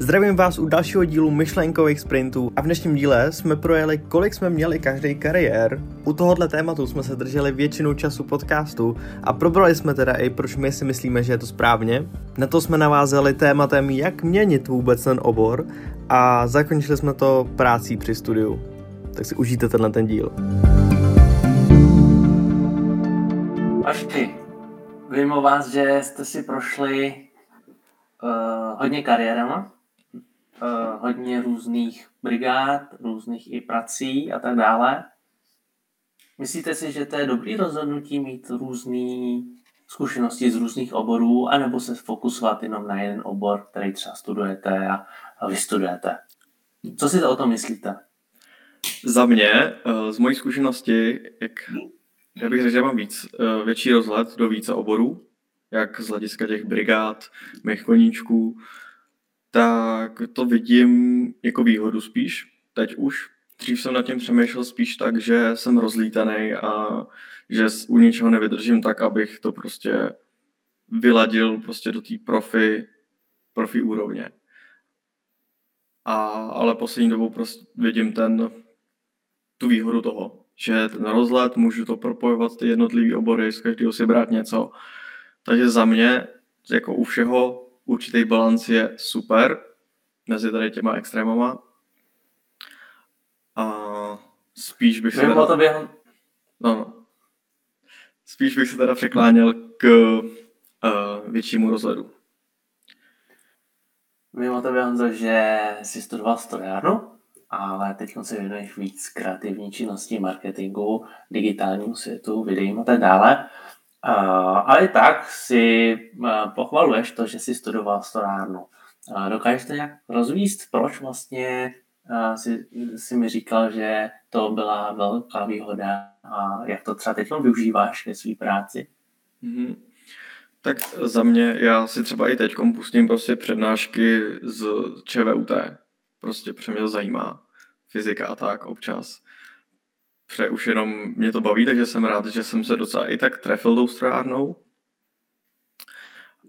Zdravím vás u dalšího dílu myšlenkových sprintů a v dnešním díle jsme projeli, kolik jsme měli každý kariér. U tohohle tématu jsme se drželi většinu času podcastu a probrali jsme teda i proč my si myslíme, že je to správně. Na to jsme navázali tématem, jak měnit vůbec ten obor a zakončili jsme to prácí při studiu. Tak si užijte tenhle ten díl. Až ty. Vím o vás, že jste si prošli uh, hodně kariérama, hodně různých brigád, různých i prací a tak dále. Myslíte si, že to je dobrý rozhodnutí mít různé zkušenosti z různých oborů, anebo se fokusovat jenom na jeden obor, který třeba studujete a, a vystudujete? Co si to o tom myslíte? Za mě, z mojí zkušenosti, jak já bych řekl, že mám víc, větší rozhled do více oborů, jak z hlediska těch brigád, mých koníčků, tak to vidím jako výhodu spíš, teď už. Dřív jsem nad tím přemýšlel spíš tak, že jsem rozlítaný a že u ničeho nevydržím tak, abych to prostě vyladil prostě do té profi, profi úrovně. A, ale poslední dobou prostě vidím ten, tu výhodu toho, že ten rozhled, můžu to propojovat ty jednotlivé obory, z každého si brát něco. Takže za mě, jako u všeho, určitý balans je super mezi tady těma extrémama. A spíš bych se teda... to během... No, no. Spíš bych se teda překláněl k uh, většímu rozhledu. Vím o tobě, Honzo, že jsi studoval strojárnu, ale teď se věnuješ víc kreativní činnosti, marketingu, digitálnímu světu, videím a tak dále. Ale tak si pochvaluješ to, že jsi studoval storárnu. Dokážeš to nějak rozvíst, proč vlastně si, si mi říkal, že to byla velká výhoda a jak to třeba teď využíváš ke své práci? Mm-hmm. Tak za mě, já si třeba i teď pustím prostě přednášky z ČVUT. Prostě protože mě zajímá. Fyzika a tak občas protože už jenom mě to baví, takže jsem rád, že jsem se docela i tak trefil tou strojárnou.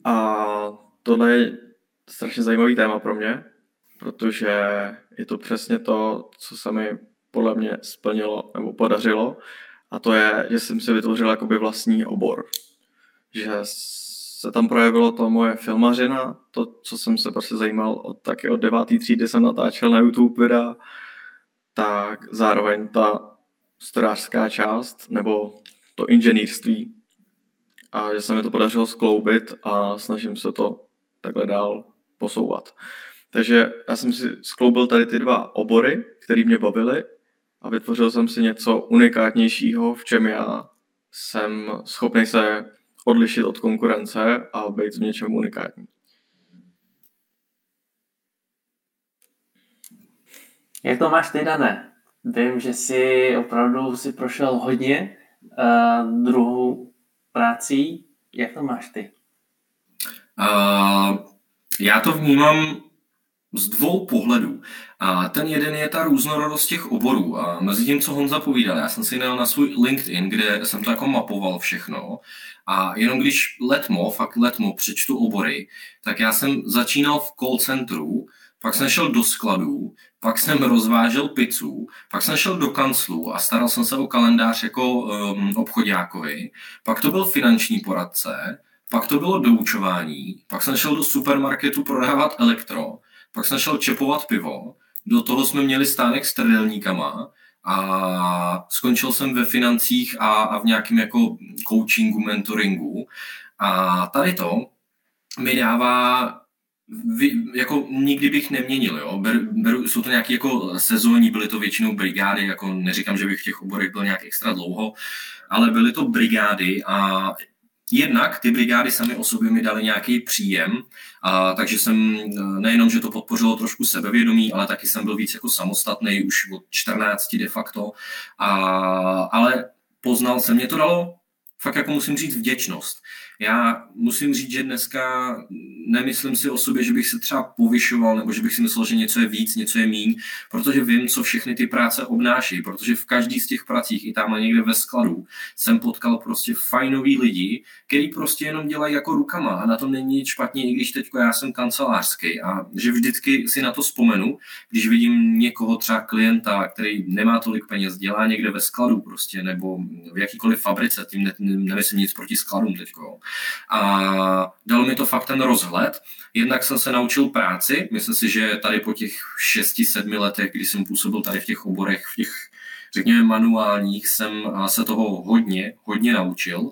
A tohle je strašně zajímavý téma pro mě, protože je to přesně to, co se mi podle mě splnilo nebo podařilo. A to je, že jsem si vytvořil jakoby vlastní obor. Že se tam projevilo to moje filmařina, to, co jsem se prostě zajímal od taky od devátý třídy jsem natáčel na YouTube videa, tak zároveň ta strojářská část nebo to inženýrství a že se mi to podařilo skloubit a snažím se to takhle dál posouvat. Takže já jsem si skloubil tady ty dva obory, které mě bavily a vytvořil jsem si něco unikátnějšího, v čem já jsem schopný se odlišit od konkurence a být v něčem unikátní. Jak to máš ty, Dané? Vím, že si opravdu si prošel hodně uh, druhou prací. Jak to máš ty? Uh, já to vnímám z dvou pohledů. A ten jeden je ta různorodost těch oborů. A mezi tím, co Honza povídal, já jsem si jel na svůj LinkedIn, kde jsem to jako mapoval všechno. A jenom když letmo, fakt letmo, přečtu obory, tak já jsem začínal v call centru, pak jsem šel do skladů, pak jsem rozvážel pizzu, pak jsem šel do kanclu a staral jsem se o kalendář jako um, obchodňákovi, pak to byl finanční poradce, pak to bylo doučování, pak jsem šel do supermarketu prodávat elektro, pak jsem šel čepovat pivo, do toho jsme měli stánek s trdelníkama a skončil jsem ve financích a, a v nějakém jako coachingu, mentoringu. A tady to mi dává vy, jako nikdy bych neměnil, jo. Ber, beru, jsou to nějaké jako sezónní, byly to většinou brigády, jako neříkám, že bych v těch oborech byl nějak extra dlouho, ale byly to brigády a Jednak ty brigády sami o sobě mi dali nějaký příjem, a, takže jsem nejenom, že to podpořilo trošku sebevědomí, ale taky jsem byl víc jako samostatný už od 14 de facto. A, ale poznal jsem, mě to dalo fakt jako musím říct vděčnost. Já musím říct, že dneska nemyslím si o sobě, že bych se třeba povyšoval, nebo že bych si myslel, že něco je víc, něco je míň, protože vím, co všechny ty práce obnáší, protože v každý z těch pracích, i tam někde ve skladu, jsem potkal prostě fajnový lidi, který prostě jenom dělají jako rukama a na tom není nic špatně, i když teď já jsem kancelářský a že vždycky si na to vzpomenu, když vidím někoho třeba klienta, který nemá tolik peněz, dělá někde ve skladu prostě, nebo v jakýkoliv fabrice, tím ne, nemyslím nic proti skladům teď. A dalo mi to fakt ten rozhled. Jednak jsem se naučil práci, myslím si, že tady po těch 6-7 letech, kdy jsem působil tady v těch oborech, v těch řekněme manuálních, jsem se toho hodně, hodně naučil.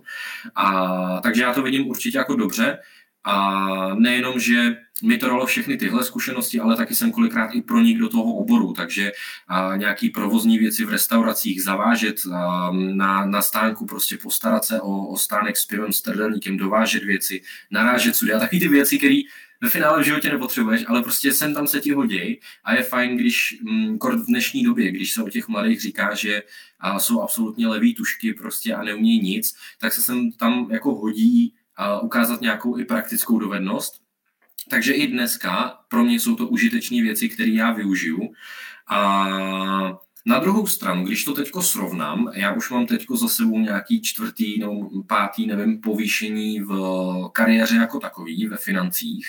A, takže já to vidím určitě jako dobře. A nejenom, že mi to dalo všechny tyhle zkušenosti, ale taky jsem kolikrát i pronik do toho oboru, takže a, nějaký provozní věci v restauracích zavážet a, na, na stánku, prostě postarat se o, o stánek s pivem, s trdelníkem, dovážet věci, narážet sudy a taky ty věci, které ve finále v životě nepotřebuješ, ale prostě sem tam se ti hodí a je fajn, když mm, kort v dnešní době, když se o těch mladých říká, že a, jsou absolutně levý tušky prostě a neumí nic, tak se sem tam jako hodí ukázat nějakou i praktickou dovednost. Takže i dneska pro mě jsou to užitečné věci, které já využiju. A na druhou stranu, když to teďko srovnám, já už mám teďko za sebou nějaký čtvrtý nebo pátý, nevím, povýšení v kariéře jako takový, ve financích,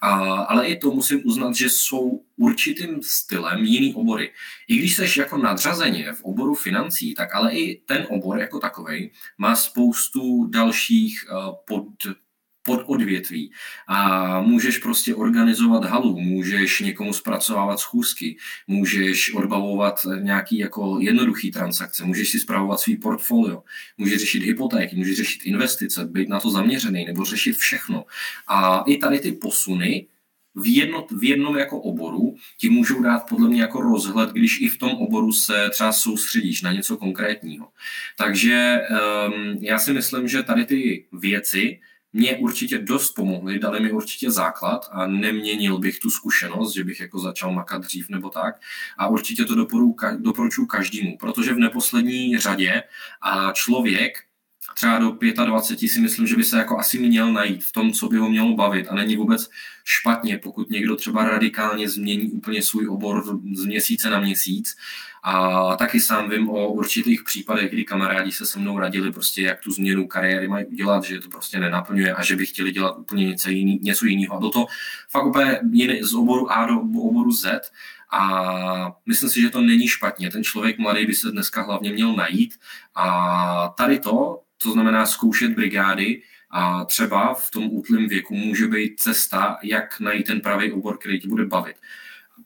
a, ale i to musím uznat, že jsou určitým stylem jiný obory. I když jsi jako nadřazeně v oboru financí, tak ale i ten obor jako takový má spoustu dalších uh, pod pod odvětví. A můžeš prostě organizovat halu, můžeš někomu zpracovávat schůzky, můžeš odbavovat nějaký jako jednoduchý transakce, můžeš si zpravovat svý portfolio, můžeš řešit hypotéky, můžeš řešit investice, být na to zaměřený nebo řešit všechno. A i tady ty posuny v, jedno, v jednom jako oboru ti můžou dát podle mě jako rozhled, když i v tom oboru se třeba soustředíš na něco konkrétního. Takže um, já si myslím, že tady ty věci mě určitě dost pomohly, dali mi určitě základ a neměnil bych tu zkušenost, že bych jako začal makat dřív nebo tak. A určitě to doporučuji každému, protože v neposlední řadě a člověk třeba do 25 si myslím, že by se jako asi měl najít v tom, co by ho mělo bavit a není vůbec špatně, pokud někdo třeba radikálně změní úplně svůj obor z měsíce na měsíc. A taky sám vím o určitých případech, kdy kamarádi se se mnou radili prostě, jak tu změnu kariéry mají udělat, že to prostě nenaplňuje a že by chtěli dělat úplně něco, jiný, něco jiného. A do to fakt úplně z oboru A do oboru Z. A myslím si, že to není špatně. Ten člověk mladý by se dneska hlavně měl najít. A tady to, to znamená zkoušet brigády, a třeba v tom útlém věku může být cesta, jak najít ten pravý obor, který ti bude bavit.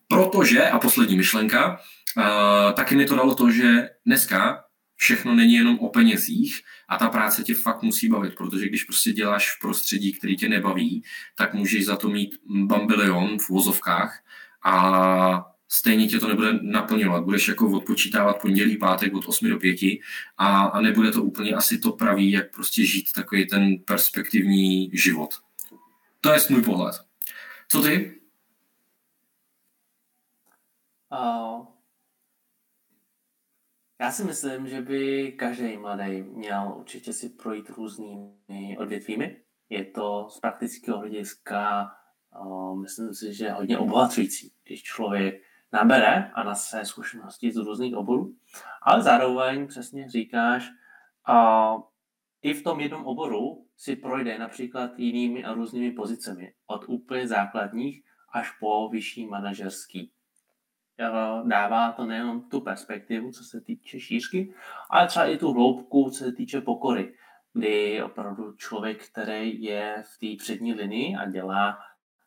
Protože, a poslední myšlenka, taky mi to dalo to, že dneska všechno není jenom o penězích a ta práce tě fakt musí bavit, protože když prostě děláš v prostředí, který tě nebaví, tak můžeš za to mít bambilion v vozovkách a stejně tě to nebude naplňovat. Budeš jako odpočítávat pondělí, pátek od 8 do 5 a, a nebude to úplně asi to pravý, jak prostě žít takový ten perspektivní život. To je můj pohled. Co ty? Uh, já si myslím, že by každý mladý měl určitě si projít různými odvětvími. Je to z praktického hlediska, uh, myslím si, že hodně obohacující, když člověk nabere a na své zkušenosti z různých oborů, ale zároveň přesně říkáš, a i v tom jednom oboru si projde například jinými a různými pozicemi, od úplně základních až po vyšší manažerský. Dává to nejenom tu perspektivu, co se týče šířky, ale třeba i tu hloubku, co se týče pokory, kdy opravdu člověk, který je v té přední linii a dělá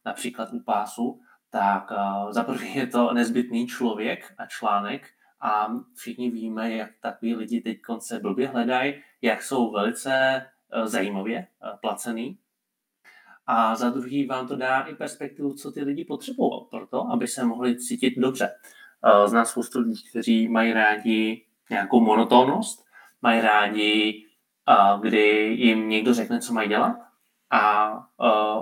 například u pásu, tak uh, za první je to nezbytný člověk a článek a všichni víme, jak takový lidi teď se blbě hledají, jak jsou velice uh, zajímavě uh, placený. A za druhý vám to dá i perspektivu, co ty lidi potřebují pro to, aby se mohli cítit dobře. Znám spoustu lidí, kteří mají rádi nějakou monotónnost, mají rádi, kdy jim někdo řekne, co mají dělat a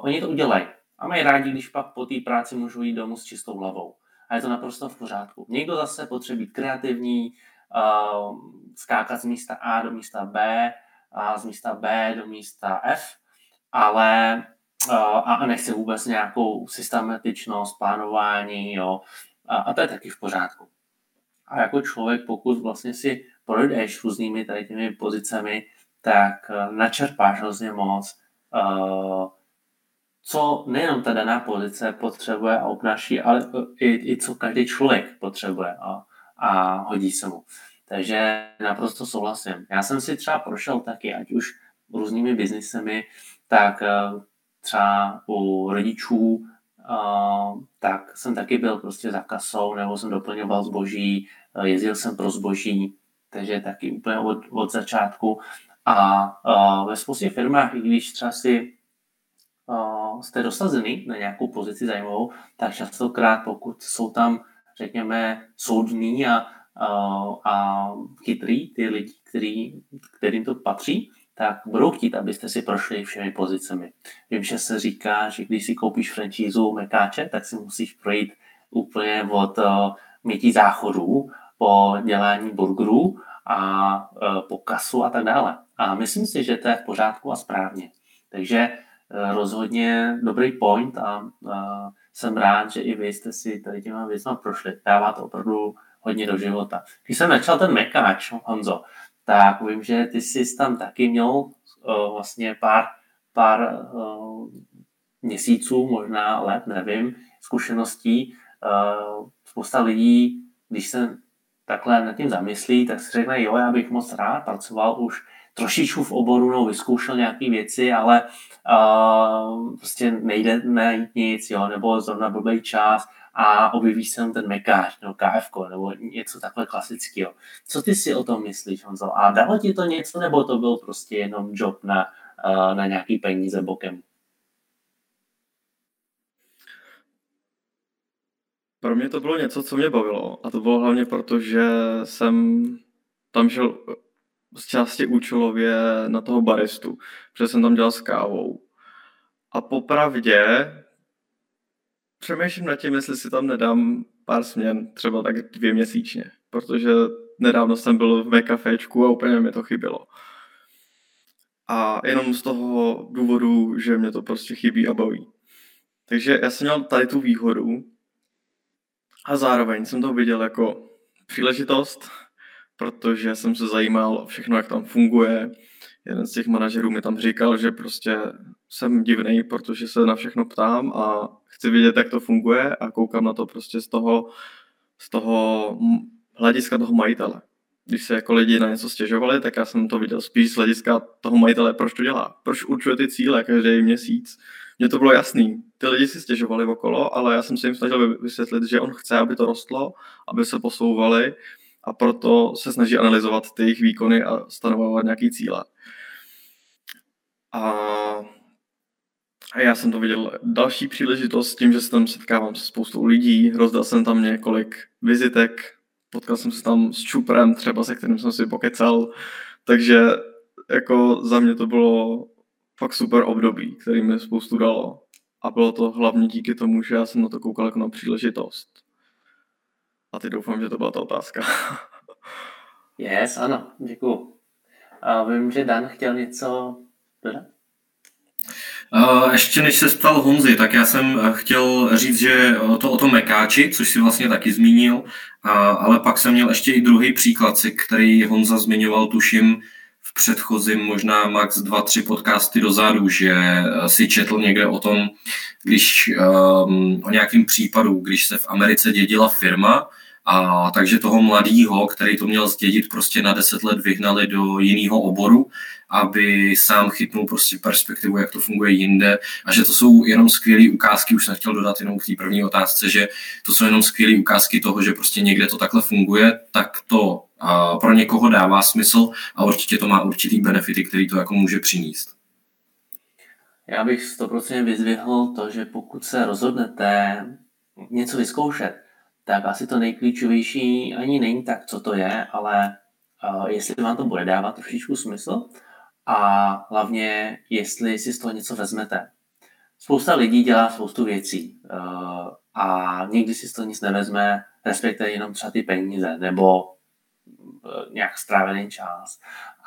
oni to udělají a mají rádi, když pak po té práci můžou jít domů s čistou hlavou. A je to naprosto v pořádku. Někdo zase potřebuje být kreativní, uh, skákat z místa A do místa B a z místa B do místa F ale a nechci vůbec nějakou systematičnost, plánování, jo, a, a to je taky v pořádku. A jako člověk, pokud vlastně si projdeš různými tady těmi pozicemi, tak eh, načerpáš hrozně moc, eh, co nejenom ta daná pozice potřebuje a obnáší, ale i, i co každý člověk potřebuje a, a hodí se mu. Takže naprosto souhlasím. Já jsem si třeba prošel taky, ať už různými biznisemi, tak eh, třeba u rodičů, tak jsem taky byl prostě za kasou, nebo jsem doplňoval zboží, jezdil jsem pro zboží, takže taky úplně od, od začátku. A ve spoustě firmách, i když třeba si jste dosazený na nějakou pozici zajímavou, tak častokrát, pokud jsou tam, řekněme, soudní a, uh, a chytrý ty lidi, který, kterým to patří, tak budou chtít, abyste si prošli všemi pozicemi. Vím, že se říká, že když si koupíš franšízu Mekáče, tak si musíš projít úplně od uh, mytí záchodů po dělání burgerů a uh, po kasu a tak dále. A myslím si, že to je v pořádku a správně. Takže rozhodně dobrý point a uh, jsem rád, že i vy jste si tady těma věcmi prošli. Dává to opravdu hodně do života. Když jsem začal ten mekáč, Honzo, tak vím, že ty jsi tam taky měl uh, vlastně pár, pár uh, měsíců, možná let, nevím, zkušeností. Uh, spousta lidí, když se takhle nad tím zamyslí, tak si řekne, jo, já bych moc rád pracoval už trošičku v oboru, no, vyzkoušel nějaké věci, ale uh, prostě nejde najít nic, jo, nebo zrovna blbý čas, a objeví se ten mekáč nebo KF nebo něco takhle klasického. Co ty si o tom myslíš, Honzo? A dalo ti to něco, nebo to byl prostě jenom job na, eh, na nějaký peníze bokem? Pro mě to bylo něco, co mě bavilo. A to bylo hlavně proto, že jsem tam šel z části účelově na toho baristu, protože jsem tam dělal s kávou. A popravdě Přemýšlím nad tím, jestli si tam nedám pár směn, třeba tak dvě měsíčně, protože nedávno jsem byl v Mekafečku a úplně mi to chybělo. A jenom z toho důvodu, že mě to prostě chybí a baví. Takže já jsem měl tady tu výhodu a zároveň jsem to viděl jako příležitost, protože jsem se zajímal o všechno, jak tam funguje. Jeden z těch manažerů mi tam říkal, že prostě jsem divný, protože se na všechno ptám a chci vidět, jak to funguje a koukám na to prostě z toho, z toho hlediska toho majitele. Když se jako lidi na něco stěžovali, tak já jsem to viděl spíš z hlediska toho majitele, proč to dělá, proč určuje ty cíle každý měsíc. Mně to bylo jasný. Ty lidi si stěžovali okolo, ale já jsem se jim snažil vysvětlit, že on chce, aby to rostlo, aby se posouvali a proto se snaží analyzovat ty jejich výkony a stanovovat nějaký cíle. A já jsem to viděl další příležitost tím, že se tam setkávám se spoustou lidí, rozdal jsem tam několik vizitek, potkal jsem se tam s Čuprem třeba, se kterým jsem si pokecal, takže jako za mě to bylo fakt super období, který mi spoustu dalo. A bylo to hlavně díky tomu, že já jsem na to koukal jako na příležitost. A ty doufám, že to byla ta otázka. yes, ano, děkuju. A vím, že Dan chtěl něco dodat? Uh, ještě než se ptal Honzy, tak já jsem eh, chtěl říct, že to o tom mekáči, což si vlastně taky zmínil, uh, ale pak jsem měl ještě i druhý příklad, který Honza zmiňoval, tuším, v předchozím možná max dva, tři podcasty dozadu, že eh, si četl někde o tom, když um, o nějakým případu, když se v Americe dědila firma, a takže toho mladýho, který to měl zdědit, prostě na deset let vyhnali do jiného oboru, aby sám chytnul prostě perspektivu, jak to funguje jinde. A že to jsou jenom skvělé ukázky, už jsem chtěl dodat jenom k té první otázce, že to jsou jenom skvělé ukázky toho, že prostě někde to takhle funguje, tak to pro někoho dává smysl a určitě to má určitý benefity, který to jako může přinést. Já bych 100% vyzvihl to, že pokud se rozhodnete něco vyzkoušet, tak asi to nejklíčovější ani není tak, co to je, ale uh, jestli vám to bude dávat trošičku smysl a hlavně, jestli si z toho něco vezmete. Spousta lidí dělá spoustu věcí uh, a někdy si z toho nic nevezme, respektive jenom třeba ty peníze nebo nějak strávený čas.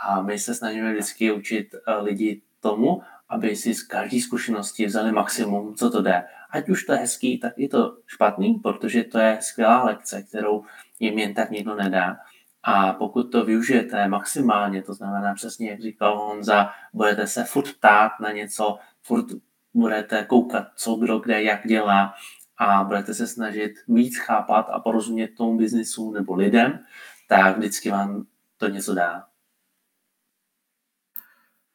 A my se snažíme vždycky učit uh, lidi tomu, aby si z každé zkušenosti vzali maximum, co to jde. Ať už to je hezký, tak je to špatný, protože to je skvělá lekce, kterou jim jen tak nikdo nedá. A pokud to využijete maximálně, to znamená přesně, jak říkal Honza, budete se furt ptát na něco, furt budete koukat, co kdo kde, jak dělá a budete se snažit víc chápat a porozumět tomu biznisu nebo lidem, tak vždycky vám to něco dá.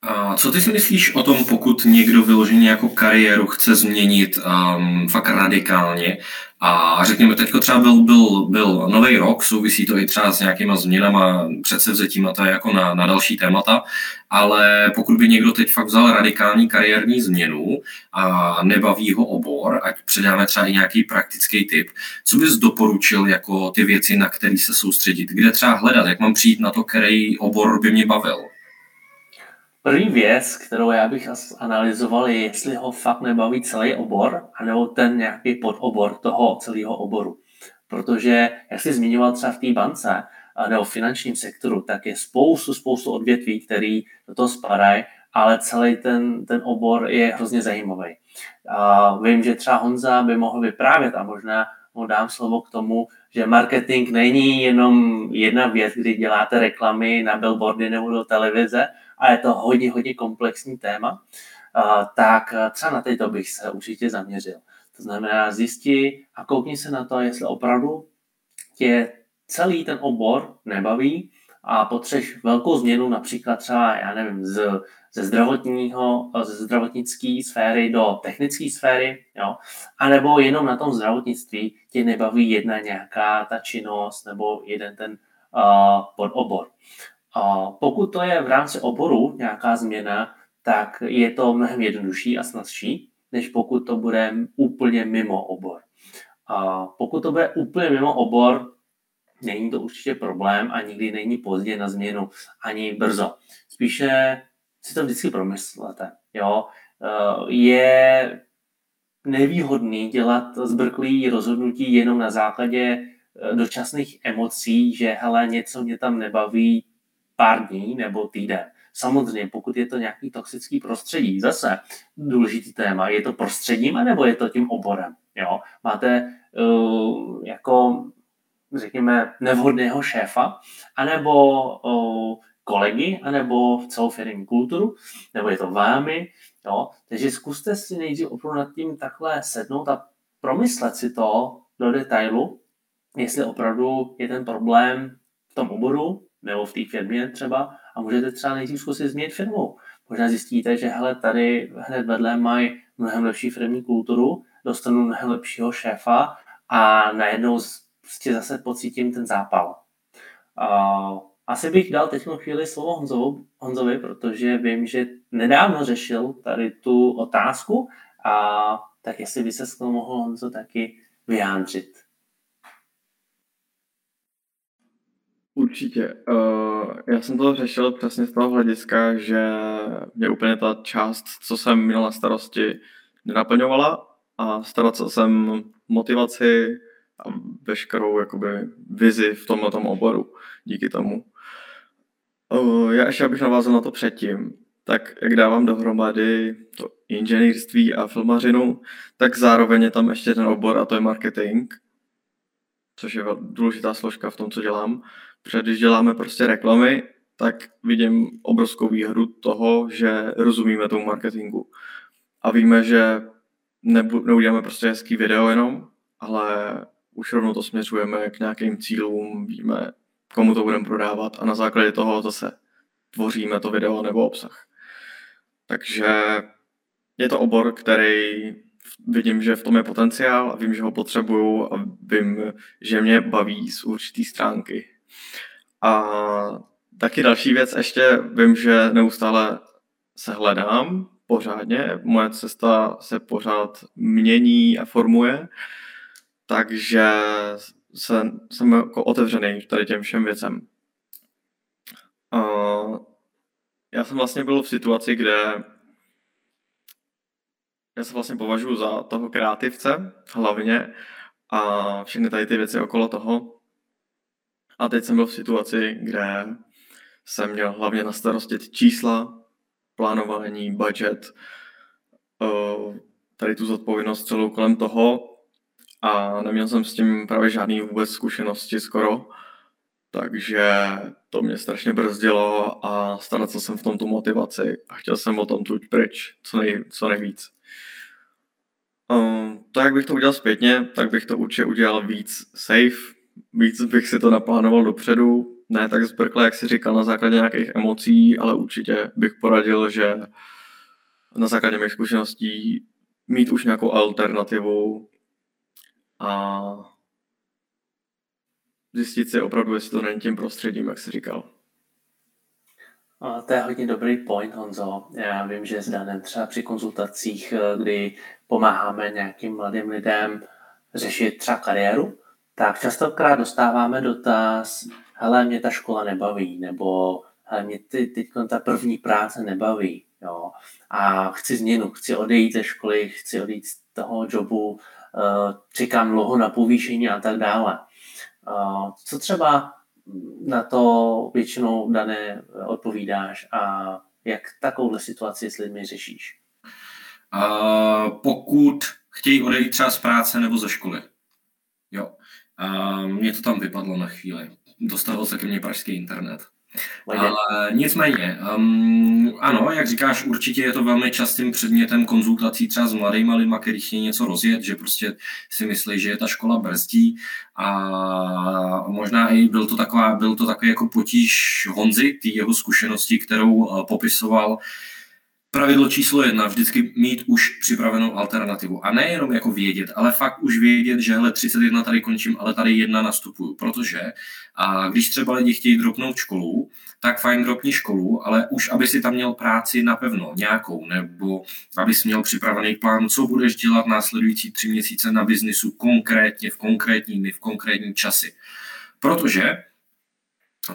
A co ty si myslíš o tom, pokud někdo vyloženě jako kariéru chce změnit um, fakt radikálně? A řekněme, teď třeba byl, byl, byl nový rok, souvisí to i třeba s nějakýma změnama, předsevzetím to je jako na, na další témata, ale pokud by někdo teď fakt vzal radikální kariérní změnu a nebaví ho obor, ať předáme třeba i nějaký praktický tip, co bys doporučil jako ty věci, na který se soustředit, kde třeba hledat, jak mám přijít na to, který obor by mě bavil? První věc, kterou já bych analyzoval, je, jestli ho fakt nebaví celý obor, anebo ten nějaký podobor toho celého oboru. Protože, jak jsi zmiňoval třeba v té bance, nebo v finančním sektoru, tak je spoustu, spoustu odvětví, který do toho spadají, ale celý ten, ten obor je hrozně zajímavý. A vím, že třeba Honza by mohl vyprávět a možná mu dám slovo k tomu, že marketing není jenom jedna věc, kdy děláte reklamy na billboardy nebo do televize, a je to hodně, hodně komplexní téma, tak třeba na této bych se určitě zaměřil. To znamená zjistit a koukni se na to, jestli opravdu tě celý ten obor nebaví a potřeš velkou změnu, například třeba, já nevím, z, ze zdravotního, ze zdravotnické sféry do technické sféry, jo, anebo jenom na tom zdravotnictví tě nebaví jedna nějaká ta činnost nebo jeden ten uh, podobor. Pokud to je v rámci oboru nějaká změna, tak je to mnohem jednodušší a snazší, než pokud to bude úplně mimo obor. A pokud to bude úplně mimo obor, není to určitě problém a nikdy není pozdě na změnu, ani brzo. Spíše si to vždycky promyslete. Jo? E, je nevýhodný dělat zbrklý rozhodnutí jenom na základě e, dočasných emocí, že hele, něco mě tam nebaví, pár dní nebo týden. Samozřejmě, pokud je to nějaký toxický prostředí, zase důležitý téma, je to prostředím, anebo je to tím oborem. Jo? Máte uh, jako, řekněme, nevhodného šéfa, anebo uh, kolegy, anebo v celou firmní kulturu, nebo je to vámi. Jo? Takže zkuste si nejdřív opravdu nad tím takhle sednout a promyslet si to do detailu, jestli opravdu je ten problém v tom oboru, nebo v té firmě třeba a můžete třeba nejdřív zkusit změnit firmu. Možná zjistíte, že hele, tady hned vedle mají mnohem lepší firmní kulturu, dostanu mnohem lepšího šéfa a najednou prostě zase pocítím ten zápal. Uh, asi bych dal teď chvíli slovo Honzovi, Honzovi, protože vím, že nedávno řešil tady tu otázku a tak jestli by se s mohl Honzo taky vyjádřit. Určitě. Uh, já jsem to řešil přesně z toho hlediska, že mě úplně ta část, co jsem měl na starosti, nenaplňovala a starat jsem motivaci a veškerou jakoby vizi v tomhle tom oboru díky tomu. Uh, já ještě abych navázal na to předtím, tak jak dávám dohromady to inženýrství a filmařinu, tak zároveň je tam ještě ten obor a to je marketing, což je důležitá složka v tom, co dělám. Protože když děláme prostě reklamy, tak vidím obrovskou výhru toho, že rozumíme tomu marketingu. A víme, že neuděláme prostě hezký video jenom, ale už rovnou to směřujeme k nějakým cílům, víme, komu to budeme prodávat a na základě toho zase tvoříme to video nebo obsah. Takže je to obor, který vidím, že v tom je potenciál a vím, že ho potřebuju a vím, že mě baví z určitý stránky. A taky další věc ještě, vím, že neustále se hledám pořádně, moje cesta se pořád mění a formuje, takže jsem, jsem jako otevřený tady těm všem věcem. A já jsem vlastně byl v situaci, kde já se vlastně považuji za toho kreativce hlavně a všechny tady ty věci okolo toho. A teď jsem byl v situaci, kde jsem měl hlavně na starosti čísla plánování, budget, eh, tady tu zodpovědnost celou kolem toho a neměl jsem s tím právě žádný vůbec zkušenosti skoro, takže to mě strašně brzdilo a ztrácel jsem v tom tu motivaci a chtěl jsem o tom tuď pryč co, nej, co nejvíc. Um, to, jak bych to udělal zpětně, tak bych to určitě udělal víc safe, víc bych si to naplánoval dopředu, ne tak zbrkle, jak si říkal, na základě nějakých emocí, ale určitě bych poradil, že na základě mých zkušeností mít už nějakou alternativu a zjistit si opravdu, jestli to není tím prostředím, jak jsi říkal. A to je hodně dobrý point, Honzo. Já vím, že s Danem třeba při konzultacích, eh, kdy pomáháme nějakým mladým lidem řešit třeba kariéru, tak častokrát dostáváme dotaz, hele, mě ta škola nebaví, nebo hele, mě ty, teď ta první práce nebaví, jo, a chci změnu, chci odejít ze školy, chci odejít z toho jobu, eh, čekám dlouho na povýšení a tak dále. Eh, co třeba na to většinou dané odpovídáš a jak takovouhle situaci s lidmi řešíš? Uh, pokud chtějí odejít třeba z práce nebo ze školy. Jo. Uh, mě to tam vypadlo na chvíli. Dostavil se ke mně pražský internet. Ale nicméně, um, ano, jak říkáš, určitě je to velmi častým předmětem konzultací třeba s mladými lidmi, který chtějí něco rozjet, že prostě si myslí, že je ta škola brzdí a možná i byl to, taková, byl to takový jako potíž Honzy, ty jeho zkušenosti, kterou uh, popisoval, pravidlo číslo jedna, vždycky mít už připravenou alternativu. A nejenom jako vědět, ale fakt už vědět, že hele, 31 tady končím, ale tady jedna nastupuju. Protože a když třeba lidi chtějí dropnout školu, tak fajn dropni školu, ale už aby si tam měl práci napevno, nějakou, nebo abys měl připravený plán, co budeš dělat následující tři měsíce na biznisu konkrétně, v konkrétní dny, v konkrétní časy. Protože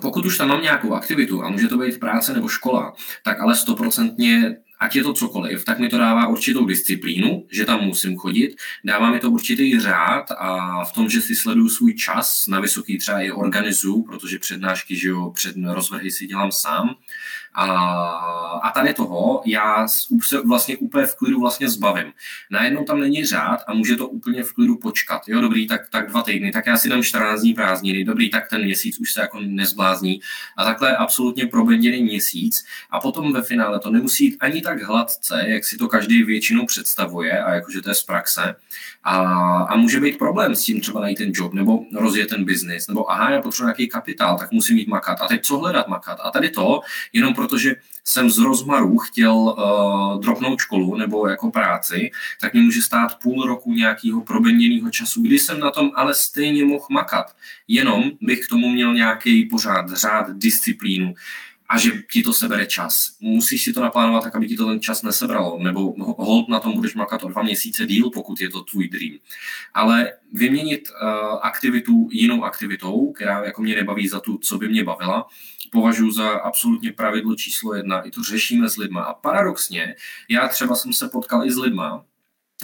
pokud už tam mám nějakou aktivitu, a může to být práce nebo škola, tak ale stoprocentně ať je to cokoliv, tak mi to dává určitou disciplínu, že tam musím chodit, dává mi to určitý řád a v tom, že si sleduju svůj čas, na vysoký třeba i organizuju, protože přednášky, že jo, před rozvrhy si dělám sám, a, a tady toho já se vlastně úplně v klidu vlastně zbavím. Najednou tam není řád a může to úplně v klidu počkat. Jo, dobrý, tak, tak dva týdny, tak já si dám 14 dní prázdniny, dobrý, tak ten měsíc už se jako nezblázní. A takhle absolutně probenděný měsíc a potom ve finále to nemusí jít ani tak hladce, jak si to každý většinou představuje a jakože to je z praxe. A, a může být problém s tím třeba najít ten job nebo rozjet ten biznis, nebo aha, já potřebuji nějaký kapitál, tak musím mít makat. A teď co hledat makat? A tady to, jenom protože jsem z rozmaru chtěl uh, dropnout školu nebo jako práci, tak mi může stát půl roku nějakého probenděného času, kdy jsem na tom ale stejně mohl makat. Jenom bych k tomu měl nějaký pořád řád, disciplínu a že ti to sebere čas. Musíš si to naplánovat tak, aby ti to ten čas nesebralo, nebo hold na tom budeš makat o dva měsíce díl, pokud je to tvůj dream. Ale vyměnit uh, aktivitu jinou aktivitou, která jako mě nebaví za tu, co by mě bavila, považuji za absolutně pravidlo číslo jedna. I to řešíme s lidma. A paradoxně, já třeba jsem se potkal i s lidma,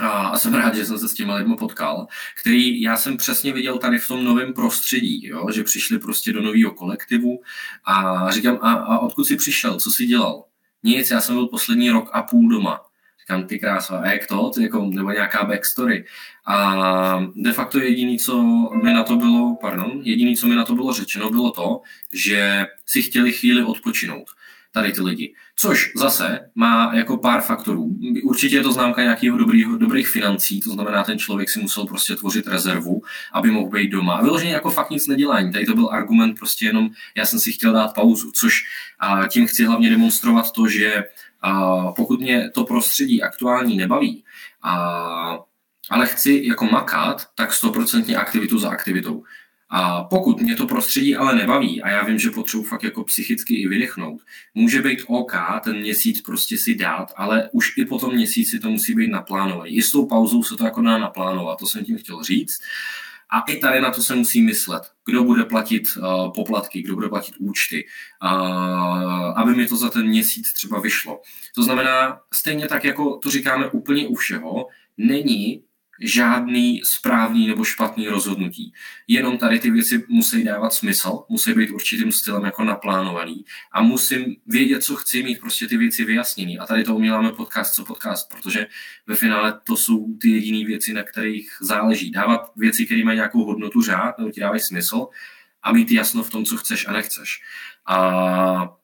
a jsem rád, že jsem se s těmi lidmi potkal, který já jsem přesně viděl tady v tom novém prostředí, jo? že přišli prostě do nového kolektivu a říkám, a, a odkud jsi přišel, co jsi dělal? Nic, já jsem byl poslední rok a půl doma. Říkám, ty krása, a jak to? Ty jako, nebo nějaká backstory. A de facto jediný, co mi na to bylo, pardon, jediný, co mi na to bylo řečeno, bylo to, že si chtěli chvíli odpočinout tady ty lidi. Což zase má jako pár faktorů. Určitě je to známka nějakého dobrýho, dobrých financí, to znamená, ten člověk si musel prostě tvořit rezervu, aby mohl být doma. A vyloženě jako fakt nic nedělání. Tady to byl argument prostě jenom, já jsem si chtěl dát pauzu, což a tím chci hlavně demonstrovat to, že a pokud mě to prostředí aktuální nebaví, a, ale chci jako makat, tak stoprocentně aktivitu za aktivitou. A pokud mě to prostředí ale nebaví a já vím, že potřebuji fakt jako psychicky i vydechnout, může být OK ten měsíc prostě si dát, ale už i po tom měsíci to musí být naplánované. I s tou pauzou se to jako dá naplánovat, to jsem tím chtěl říct. A i tady na to se musí myslet. Kdo bude platit uh, poplatky, kdo bude platit účty, uh, aby mi to za ten měsíc třeba vyšlo. To znamená, stejně tak, jako to říkáme úplně u všeho, není žádný správný nebo špatný rozhodnutí. Jenom tady ty věci musí dávat smysl, musí být určitým stylem jako naplánovaný a musím vědět, co chci mít prostě ty věci vyjasněný. A tady to uměláme podcast co podcast, protože ve finále to jsou ty jediné věci, na kterých záleží. Dávat věci, které mají nějakou hodnotu řád, nebo ti dávají smysl a mít jasno v tom, co chceš a nechceš. A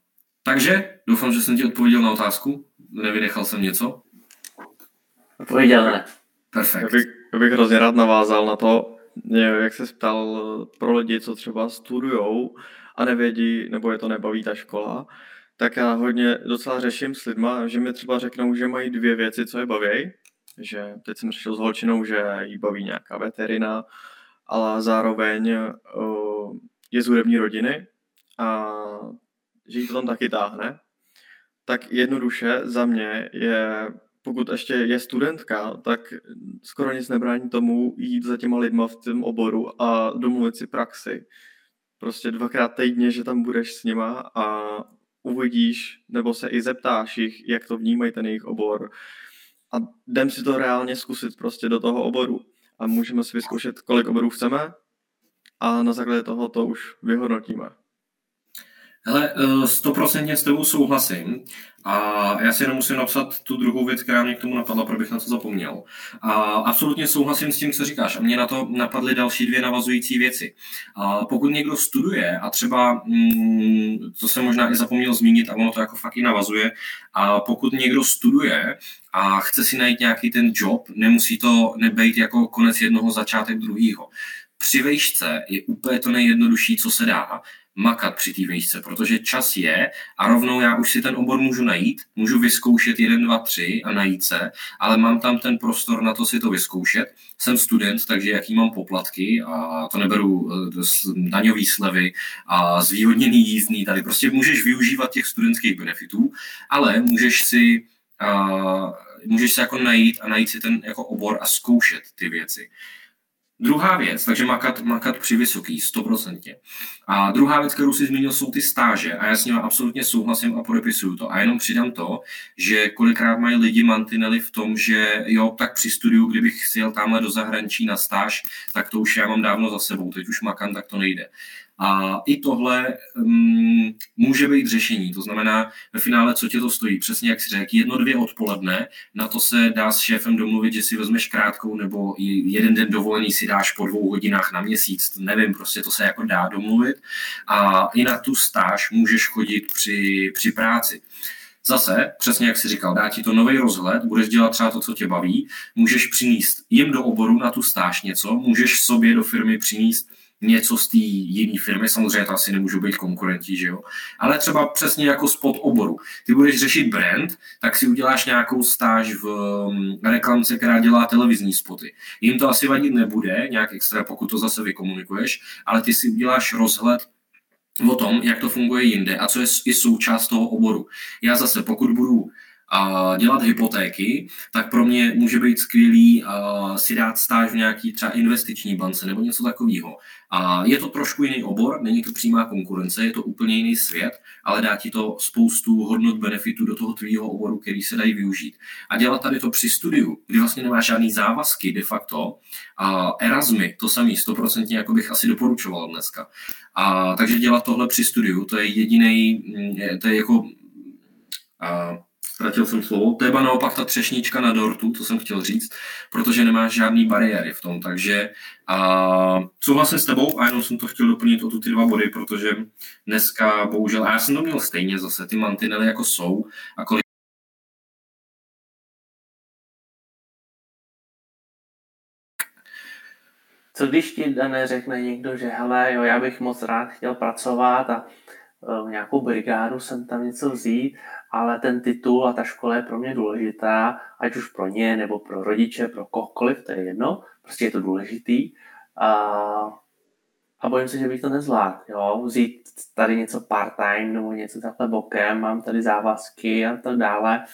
takže doufám, že jsem ti odpověděl na otázku. Nevynechal jsem něco? Odpověděl ne. Perfekt. Já bych, já bych hrozně rád navázal na to, jak se ptal pro lidi, co třeba studujou a nevědí, nebo je to nebaví ta škola, tak já hodně docela řeším s lidma, že mi třeba řeknou, že mají dvě věci, co je baví. Že teď jsem řešil s holčinou, že jí baví nějaká veterina, ale zároveň uh, je z hudební rodiny a že jí to tam taky táhne. Tak jednoduše za mě je pokud ještě je studentka, tak skoro nic nebrání tomu jít za těma lidma v tom oboru a domluvit si praxi. Prostě dvakrát týdně, že tam budeš s nima a uvidíš, nebo se i zeptáš jich, jak to vnímají ten jejich obor. A jdem si to reálně zkusit prostě do toho oboru. A můžeme si vyzkoušet, kolik oborů chceme a na základě toho to už vyhodnotíme. Hele, eh, stoprocentně s tebou souhlasím. A já si jenom musím napsat tu druhou věc, která mě k tomu napadla, protože bych na to zapomněl. A absolutně souhlasím s tím, co říkáš. A mě na to napadly další dvě navazující věci. A pokud někdo studuje a třeba, mm, to jsem možná i zapomněl zmínit, a ono to jako fakt i navazuje, a pokud někdo studuje a chce si najít nějaký ten job, nemusí to nebejt jako konec jednoho, začátek druhého. Při vejšce je úplně to nejjednodušší, co se dá makat při té vejšce, protože čas je a rovnou já už si ten obor můžu najít, můžu vyzkoušet jeden, dva, tři a najít se, ale mám tam ten prostor na to si to vyzkoušet. Jsem student, takže jaký mám poplatky a to neberu eh, daňový slevy a zvýhodněný jízdný, tady prostě můžeš využívat těch studentských benefitů, ale můžeš si uh, můžeš se jako najít a najít si ten jako obor a zkoušet ty věci. Druhá věc, takže makat, makat při vysoký, stoprocentně. A druhá věc, kterou si zmínil, jsou ty stáže. A já s nimi absolutně souhlasím a podepisuju to. A jenom přidám to, že kolikrát mají lidi mantinely v tom, že jo, tak při studiu, kdybych si jel tamhle do zahraničí na stáž, tak to už já mám dávno za sebou. Teď už makám, tak to nejde. A i tohle um, může být řešení. To znamená, ve finále, co tě to stojí? Přesně jak si řekl, jedno, dvě odpoledne, na to se dá s šéfem domluvit, že si vezmeš krátkou nebo jeden den dovolený si dáš po dvou hodinách na měsíc. Nevím, prostě to se jako dá domluvit. A i na tu stáž můžeš chodit při, při práci. Zase, přesně jak si říkal, dá ti to nový rozhled, budeš dělat třeba to, co tě baví, můžeš přinést jim do oboru na tu stáž něco, můžeš sobě do firmy přinést něco z té jiné firmy, samozřejmě to asi nemůžou být konkurenti, že jo, ale třeba přesně jako spod oboru. Ty budeš řešit brand, tak si uděláš nějakou stáž v um, reklamce, která dělá televizní spoty. Jim to asi vadit nebude, nějak extra, pokud to zase vykomunikuješ, ale ty si uděláš rozhled o tom, jak to funguje jinde a co je i součást toho oboru. Já zase, pokud budu a dělat hypotéky, tak pro mě může být skvělý uh, si dát stáž v nějaký třeba investiční bance nebo něco takového. A je to trošku jiný obor, není to přímá konkurence, je to úplně jiný svět, ale dá ti to spoustu hodnot benefitů do toho tvýho oboru, který se dají využít. A dělat tady to při studiu, kdy vlastně nemáš žádný závazky de facto, a Erasmy, to samý, stoprocentně jako bych asi doporučoval dneska. A takže dělat tohle při studiu, to je jediný, mm, to je jako a, ztratil jsem slovo, to je naopak ta třešnička na dortu, to jsem chtěl říct, protože nemáš žádný bariéry v tom, takže a, souhlasím s tebou a jenom jsem to chtěl doplnit o tu ty dva body, protože dneska bohužel, a já jsem to měl stejně zase, ty mantinely jako jsou a kolik Co když ti Dané řekne někdo, že hele, jo, já bych moc rád chtěl pracovat a nějakou brigádu jsem tam něco vzít, ale ten titul a ta škola je pro mě důležitá, ať už pro ně, nebo pro rodiče, pro kohokoliv, to je jedno, prostě je to důležitý. A, a bojím se, že bych to nezvládl, jo, vzít tady něco part-time nebo něco takhle bokem, mám tady závazky a tak dále.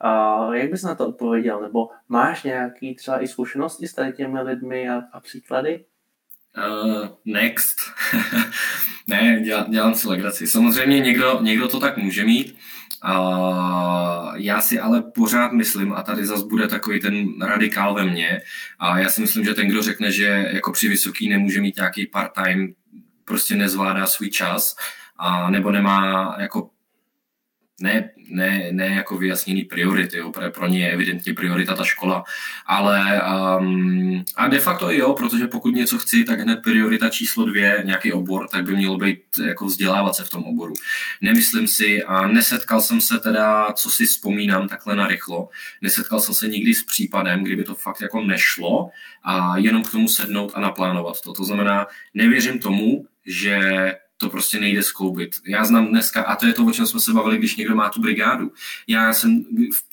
A jak bys na to odpověděl? Nebo máš nějaký třeba i zkušenosti s tady těmi lidmi a, a příklady? Uh, next. ne, dělám, dělám si legraci. Samozřejmě někdo, někdo to tak může mít, Uh, já si ale pořád myslím, a tady zase bude takový ten radikál ve mně, a já si myslím, že ten, kdo řekne, že jako při vysoký nemůže mít nějaký part-time, prostě nezvládá svůj čas, a nebo nemá jako ne, ne, ne jako vyjasněný priority, jo, pro, ně je evidentně priorita ta škola, ale um, a de facto jo, protože pokud něco chci, tak hned priorita číslo dvě, nějaký obor, tak by mělo být jako vzdělávat se v tom oboru. Nemyslím si a nesetkal jsem se teda, co si vzpomínám takhle na rychlo, nesetkal jsem se nikdy s případem, kdyby to fakt jako nešlo a jenom k tomu sednout a naplánovat to. To znamená, nevěřím tomu, že to prostě nejde skloubit. Já znám dneska, a to je to, o čem jsme se bavili, když někdo má tu brigádu. Já jsem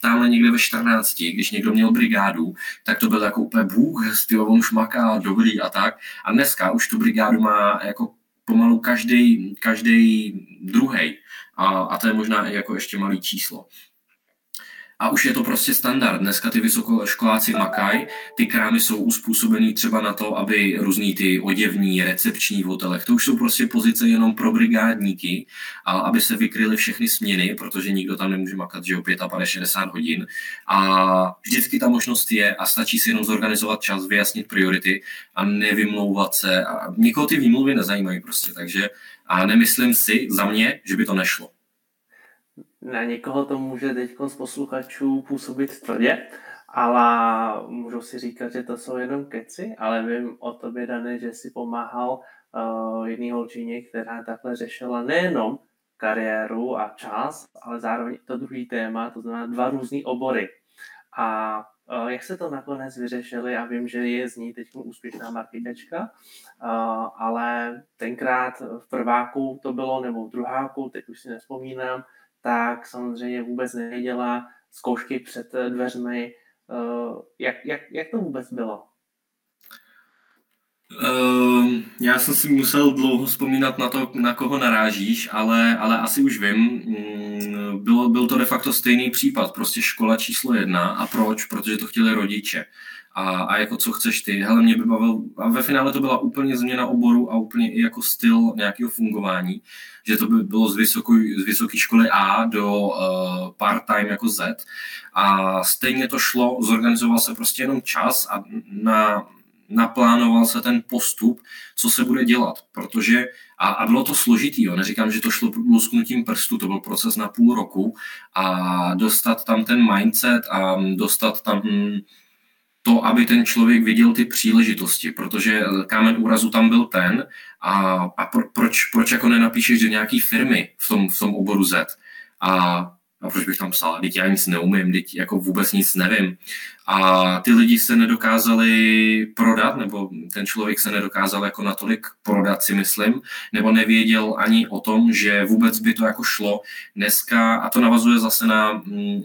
tamhle někde ve 14, když někdo měl brigádu, tak to byl jako úplně bůh, styl, on už maká, dobrý a tak. A dneska už tu brigádu má jako pomalu každý, každý druhý. A, a to je možná jako ještě malý číslo a už je to prostě standard. Dneska ty vysokoškoláci makají, ty krámy jsou uspůsobený třeba na to, aby různý ty oděvní, recepční v hotelech, to už jsou prostě pozice jenom pro brigádníky, a aby se vykryly všechny směny, protože nikdo tam nemůže makat, že o 65 hodin. A vždycky ta možnost je a stačí si jenom zorganizovat čas, vyjasnit priority a nevymlouvat se. A nikoho ty výmluvy nezajímají prostě, takže a nemyslím si za mě, že by to nešlo na někoho to může teď z posluchačů působit tvrdě, ale můžou si říkat, že to jsou jenom keci, ale vím o tobě, Dane, že si pomáhal uh, jedné holčině, která takhle řešila nejenom kariéru a čas, ale zároveň to druhý téma, to znamená dva různé obory. A uh, jak se to nakonec vyřešili, a vím, že je z ní teď úspěšná marketečka, uh, ale tenkrát v prváku to bylo, nebo v druháku, teď už si nespomínám, tak samozřejmě vůbec nevěděla zkoušky před eh, dveřmi. Eh, jak, jak, jak to vůbec bylo? Uh, já jsem si musel dlouho vzpomínat na to, na koho narážíš, ale, ale asi už vím. Mm, bylo, byl to de facto stejný případ, prostě škola číslo jedna. A proč? Protože to chtěli rodiče a, a jako co chceš ty. Hele, mě by bavil, a ve finále to byla úplně změna oboru a úplně i jako styl nějakého fungování, že to by bylo z, vysoké z vysoké školy A do uh, part-time jako Z a stejně to šlo, zorganizoval se prostě jenom čas a na, naplánoval se ten postup, co se bude dělat, protože a, a bylo to složitý, jo. neříkám, že to šlo lusknutím prstu, to byl proces na půl roku a dostat tam ten mindset a dostat tam hm, to, aby ten člověk viděl ty příležitosti, protože kámen úrazu tam byl ten a, a pro, proč, proč jako nenapíšeš do nějaký firmy v tom, v tom oboru Z a, a proč bych tam psal, teď já nic neumím, teď jako vůbec nic nevím. A ty lidi se nedokázali prodat, nebo ten člověk se nedokázal jako natolik prodat, si myslím, nebo nevěděl ani o tom, že vůbec by to jako šlo dneska, a to navazuje zase na mm,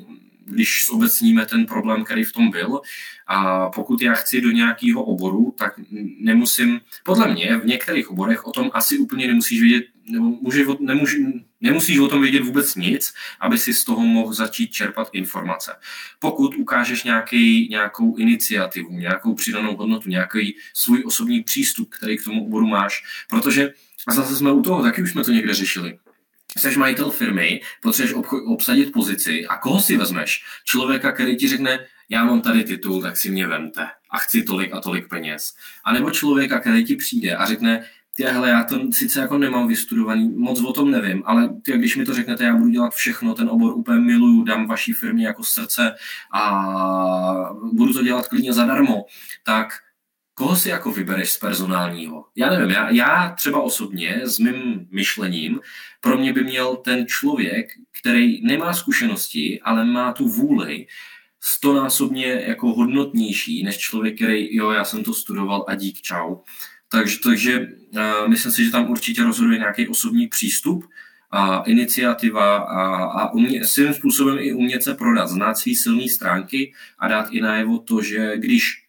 když obecníme ten problém, který v tom byl. A pokud já chci do nějakého oboru, tak nemusím, podle mě v některých oborech o tom asi úplně nemusíš vědět, může, nemůže, nemusíš o tom vědět vůbec nic, aby si z toho mohl začít čerpat informace. Pokud ukážeš nějaký, nějakou iniciativu, nějakou přidanou hodnotu, nějaký svůj osobní přístup, který k tomu oboru máš, protože a zase jsme u toho, taky už jsme to někde řešili jsi majitel firmy, potřebuješ obsadit pozici a koho si vezmeš? Člověka, který ti řekne, já mám tady titul, tak si mě vemte a chci tolik a tolik peněz. A nebo člověka, který ti přijde a řekne, ty, hele, já to sice jako nemám vystudovaný, moc o tom nevím, ale ty, když mi to řeknete, já budu dělat všechno, ten obor úplně miluju, dám vaší firmě jako srdce a budu to dělat klidně zadarmo, tak koho si jako vybereš z personálního? Já nevím, já, já třeba osobně s mým myšlením, pro mě by měl ten člověk, který nemá zkušenosti, ale má tu vůli, stonásobně jako hodnotnější než člověk, který, jo, já jsem to studoval a dík, čau. Takže, takže uh, myslím si, že tam určitě rozhoduje nějaký osobní přístup, a iniciativa a, a umě, svým způsobem i umět se prodat, znát své silné stránky a dát i najevo to, že když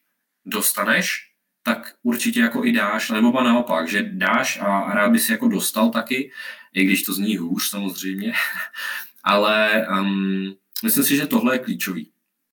dostaneš, tak určitě jako i dáš, nebo ba naopak, že dáš a rád by si jako dostal taky, i když to zní hůř samozřejmě, ale um, myslím si, že tohle je klíčový.